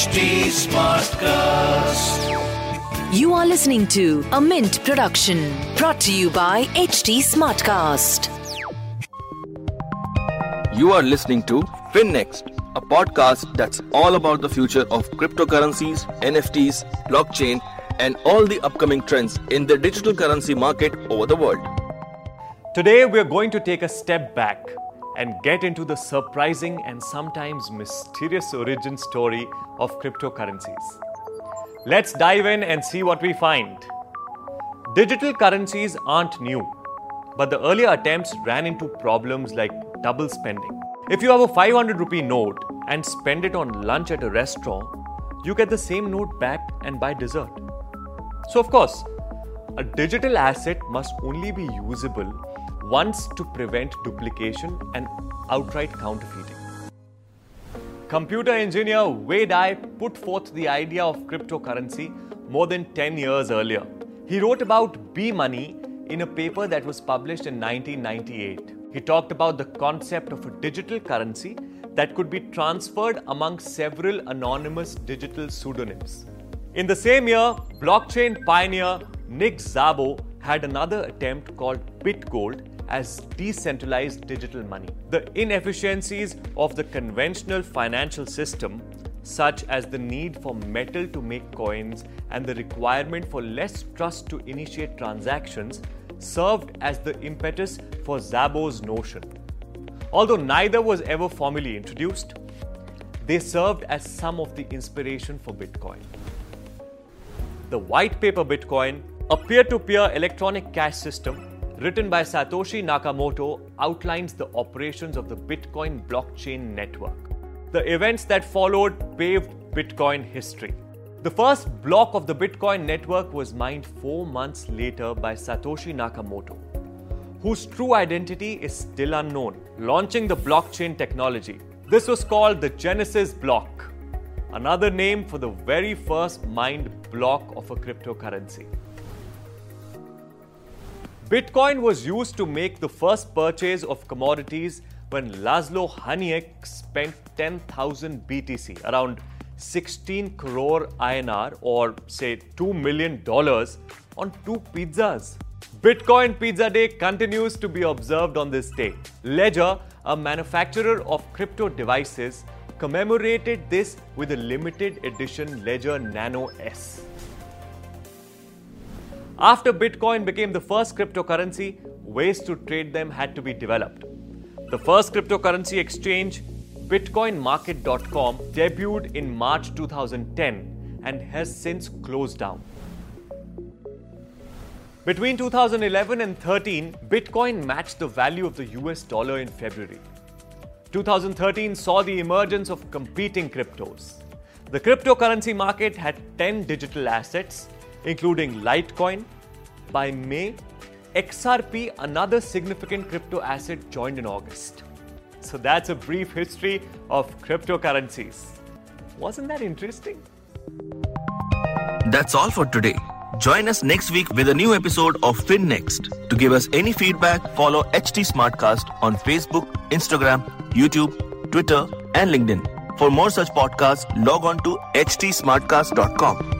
HT Smartcast. You are listening to a Mint production brought to you by HT Smartcast. You are listening to FinNext, a podcast that's all about the future of cryptocurrencies, NFTs, blockchain, and all the upcoming trends in the digital currency market over the world. Today, we're going to take a step back and get into the surprising and sometimes mysterious origin story of cryptocurrencies. Let's dive in and see what we find. Digital currencies aren't new, but the earlier attempts ran into problems like double spending. If you have a 500 rupee note and spend it on lunch at a restaurant, you get the same note back and buy dessert. So, of course, a digital asset must only be usable once to prevent duplication and outright counterfeiting. Computer engineer Wei Dai put forth the idea of cryptocurrency more than 10 years earlier. He wrote about B money in a paper that was published in 1998. He talked about the concept of a digital currency that could be transferred among several anonymous digital pseudonyms. In the same year, blockchain pioneer Nick Szabo had another attempt called BitGold as decentralized digital money. The inefficiencies of the conventional financial system, such as the need for metal to make coins and the requirement for less trust to initiate transactions, served as the impetus for Szabo's notion. Although neither was ever formally introduced, they served as some of the inspiration for Bitcoin. The white paper Bitcoin, a peer to peer electronic cash system, written by Satoshi Nakamoto, outlines the operations of the Bitcoin blockchain network. The events that followed paved Bitcoin history. The first block of the Bitcoin network was mined four months later by Satoshi Nakamoto, whose true identity is still unknown, launching the blockchain technology. This was called the Genesis block, another name for the very first mined block of a cryptocurrency. Bitcoin was used to make the first purchase of commodities when Laszlo Hanyecz spent 10,000 BTC, around 16 crore INR or say 2 million dollars on two pizzas. Bitcoin Pizza Day continues to be observed on this day. Ledger, a manufacturer of crypto devices, commemorated this with a limited edition Ledger Nano S. After Bitcoin became the first cryptocurrency, ways to trade them had to be developed. The first cryptocurrency exchange, BitcoinMarket.com, debuted in March 2010 and has since closed down. Between 2011 and 13, Bitcoin matched the value of the US dollar in February. 2013 saw the emergence of competing cryptos. The cryptocurrency market had 10 digital assets including Litecoin. By May, XRP, another significant crypto asset, joined in August. So that's a brief history of cryptocurrencies. Wasn't that interesting? That's all for today. Join us next week with a new episode of FinNext. To give us any feedback, follow HT Smartcast on Facebook, Instagram, YouTube, Twitter, and LinkedIn. For more such podcasts, log on to htsmartcast.com.